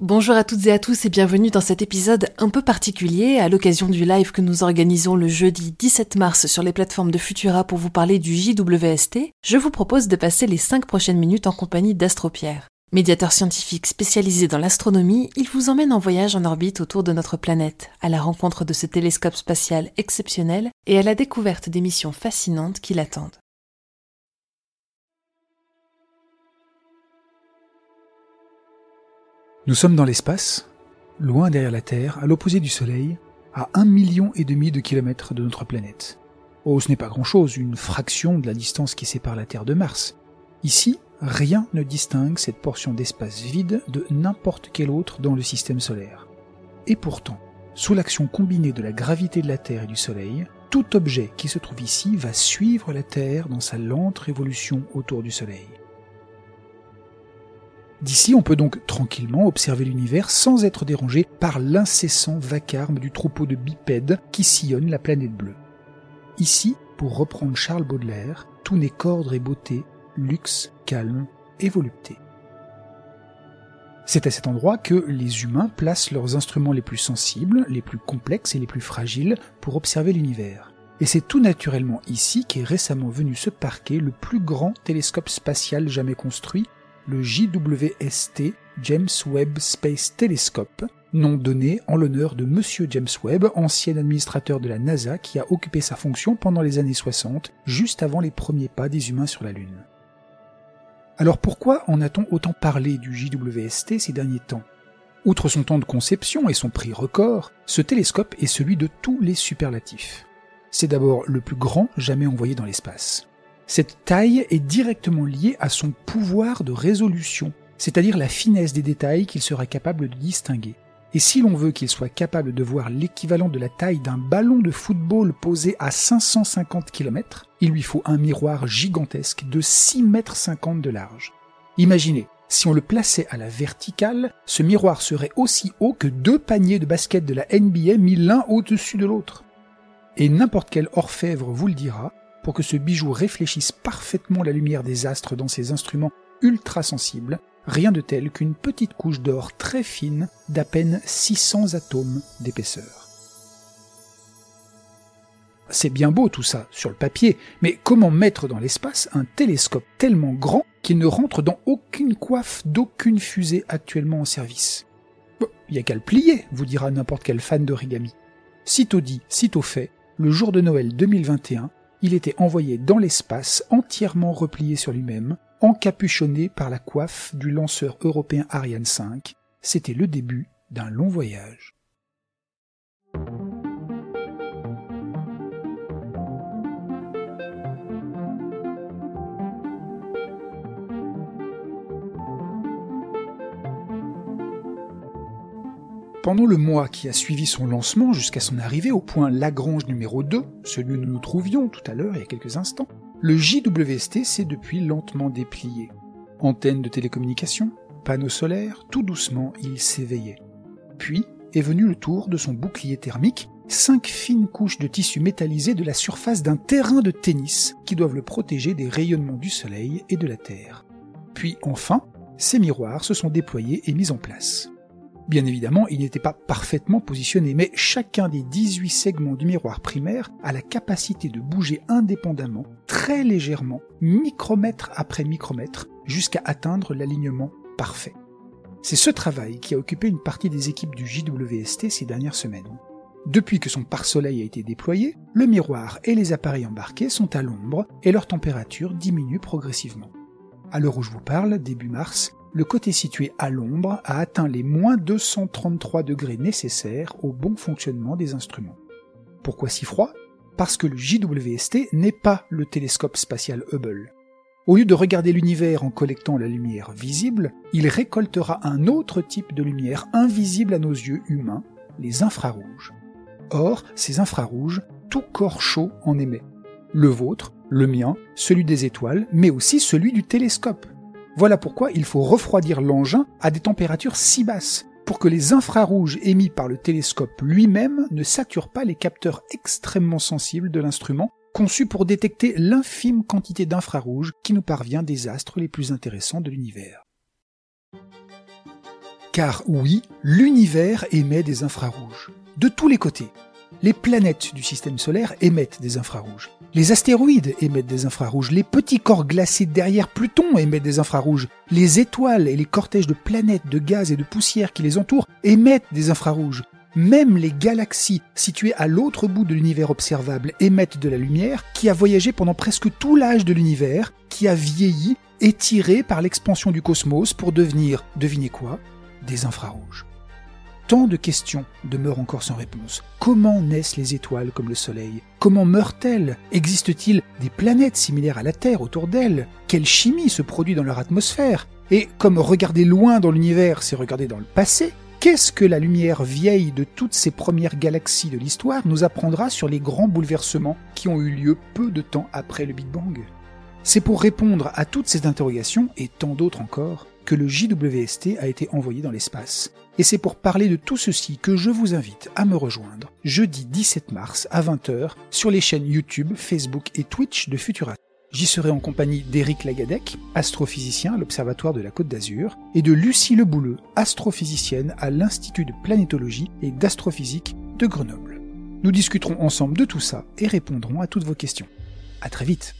Bonjour à toutes et à tous et bienvenue dans cet épisode un peu particulier à l'occasion du live que nous organisons le jeudi 17 mars sur les plateformes de Futura pour vous parler du JWST. Je vous propose de passer les 5 prochaines minutes en compagnie d'Astropierre. Médiateur scientifique spécialisé dans l'astronomie, il vous emmène en voyage en orbite autour de notre planète, à la rencontre de ce télescope spatial exceptionnel et à la découverte des missions fascinantes qui l'attendent. Nous sommes dans l'espace, loin derrière la Terre, à l'opposé du Soleil, à un million et demi de kilomètres de notre planète. Oh, ce n'est pas grand-chose, une fraction de la distance qui sépare la Terre de Mars. Ici, rien ne distingue cette portion d'espace vide de n'importe quel autre dans le système solaire. Et pourtant, sous l'action combinée de la gravité de la Terre et du Soleil, tout objet qui se trouve ici va suivre la Terre dans sa lente révolution autour du Soleil. D'ici, on peut donc tranquillement observer l'univers sans être dérangé par l'incessant vacarme du troupeau de bipèdes qui sillonnent la planète bleue. Ici, pour reprendre Charles Baudelaire, tout n'est qu'ordre et beauté, luxe, calme et volupté. C'est à cet endroit que les humains placent leurs instruments les plus sensibles, les plus complexes et les plus fragiles pour observer l'univers. Et c'est tout naturellement ici qu'est récemment venu se parquer le plus grand télescope spatial jamais construit, le JWST James Webb Space Telescope, nom donné en l'honneur de Monsieur James Webb, ancien administrateur de la NASA qui a occupé sa fonction pendant les années 60, juste avant les premiers pas des humains sur la Lune. Alors pourquoi en a-t-on autant parlé du JWST ces derniers temps? Outre son temps de conception et son prix record, ce télescope est celui de tous les superlatifs. C'est d'abord le plus grand jamais envoyé dans l'espace. Cette taille est directement liée à son pouvoir de résolution, c'est-à-dire la finesse des détails qu'il sera capable de distinguer. Et si l'on veut qu'il soit capable de voir l'équivalent de la taille d'un ballon de football posé à 550 km, il lui faut un miroir gigantesque de 6 mètres 50 de large. Imaginez, si on le plaçait à la verticale, ce miroir serait aussi haut que deux paniers de basket de la NBA mis l'un au-dessus de l'autre. Et n'importe quel orfèvre vous le dira, que ce bijou réfléchisse parfaitement la lumière des astres dans ses instruments ultra sensibles, rien de tel qu'une petite couche d'or très fine d'à peine 600 atomes d'épaisseur. C'est bien beau tout ça, sur le papier, mais comment mettre dans l'espace un télescope tellement grand qu'il ne rentre dans aucune coiffe d'aucune fusée actuellement en service? Il n'y a qu'à le plier, vous dira n'importe quel fan d'origami. Sitôt dit, sitôt fait, le jour de Noël 2021, il était envoyé dans l'espace entièrement replié sur lui-même, encapuchonné par la coiffe du lanceur européen Ariane 5. C'était le début d'un long voyage. Pendant le mois qui a suivi son lancement jusqu'à son arrivée au point Lagrange numéro 2, celui où nous nous trouvions tout à l'heure il y a quelques instants, le JWST s'est depuis lentement déplié. Antenne de télécommunication, panneaux solaires, tout doucement il s'éveillait. Puis est venu le tour de son bouclier thermique, cinq fines couches de tissu métallisé de la surface d'un terrain de tennis qui doivent le protéger des rayonnements du soleil et de la Terre. Puis enfin, ces miroirs se sont déployés et mis en place. Bien évidemment, il n'était pas parfaitement positionné, mais chacun des 18 segments du miroir primaire a la capacité de bouger indépendamment, très légèrement, micromètre après micromètre, jusqu'à atteindre l'alignement parfait. C'est ce travail qui a occupé une partie des équipes du JWST ces dernières semaines. Depuis que son pare-soleil a été déployé, le miroir et les appareils embarqués sont à l'ombre et leur température diminue progressivement. À l'heure où je vous parle, début mars, le côté situé à l'ombre a atteint les moins 233 degrés nécessaires au bon fonctionnement des instruments. Pourquoi si froid? Parce que le JWST n'est pas le télescope spatial Hubble. Au lieu de regarder l'univers en collectant la lumière visible, il récoltera un autre type de lumière invisible à nos yeux humains, les infrarouges. Or, ces infrarouges, tout corps chaud en émet. Le vôtre, le mien, celui des étoiles, mais aussi celui du télescope. Voilà pourquoi il faut refroidir l'engin à des températures si basses pour que les infrarouges émis par le télescope lui-même ne saturent pas les capteurs extrêmement sensibles de l'instrument, conçu pour détecter l'infime quantité d'infrarouges qui nous parvient des astres les plus intéressants de l'univers. Car oui, l'univers émet des infrarouges. De tous les côtés. Les planètes du système solaire émettent des infrarouges. Les astéroïdes émettent des infrarouges. Les petits corps glacés derrière Pluton émettent des infrarouges. Les étoiles et les cortèges de planètes, de gaz et de poussière qui les entourent émettent des infrarouges. Même les galaxies situées à l'autre bout de l'univers observable émettent de la lumière qui a voyagé pendant presque tout l'âge de l'univers, qui a vieilli, étiré par l'expansion du cosmos pour devenir, devinez quoi, des infrarouges. Tant de questions demeurent encore sans réponse. Comment naissent les étoiles comme le Soleil? Comment meurent-elles? Existe-t-il des planètes similaires à la Terre autour d'elles? Quelle chimie se produit dans leur atmosphère? Et comme regarder loin dans l'univers, c'est regarder dans le passé, Qu'est-ce que la lumière vieille de toutes ces premières galaxies de l'histoire nous apprendra sur les grands bouleversements qui ont eu lieu peu de temps après le Big Bang? C'est pour répondre à toutes ces interrogations et tant d'autres encore que le JWST a été envoyé dans l'espace. Et c'est pour parler de tout ceci que je vous invite à me rejoindre jeudi 17 mars à 20h sur les chaînes YouTube, Facebook et Twitch de Futura. J'y serai en compagnie d'Éric Lagadec, astrophysicien à l'Observatoire de la Côte d'Azur, et de Lucie Lebouleux, astrophysicienne à l'Institut de planétologie et d'astrophysique de Grenoble. Nous discuterons ensemble de tout ça et répondrons à toutes vos questions. À très vite!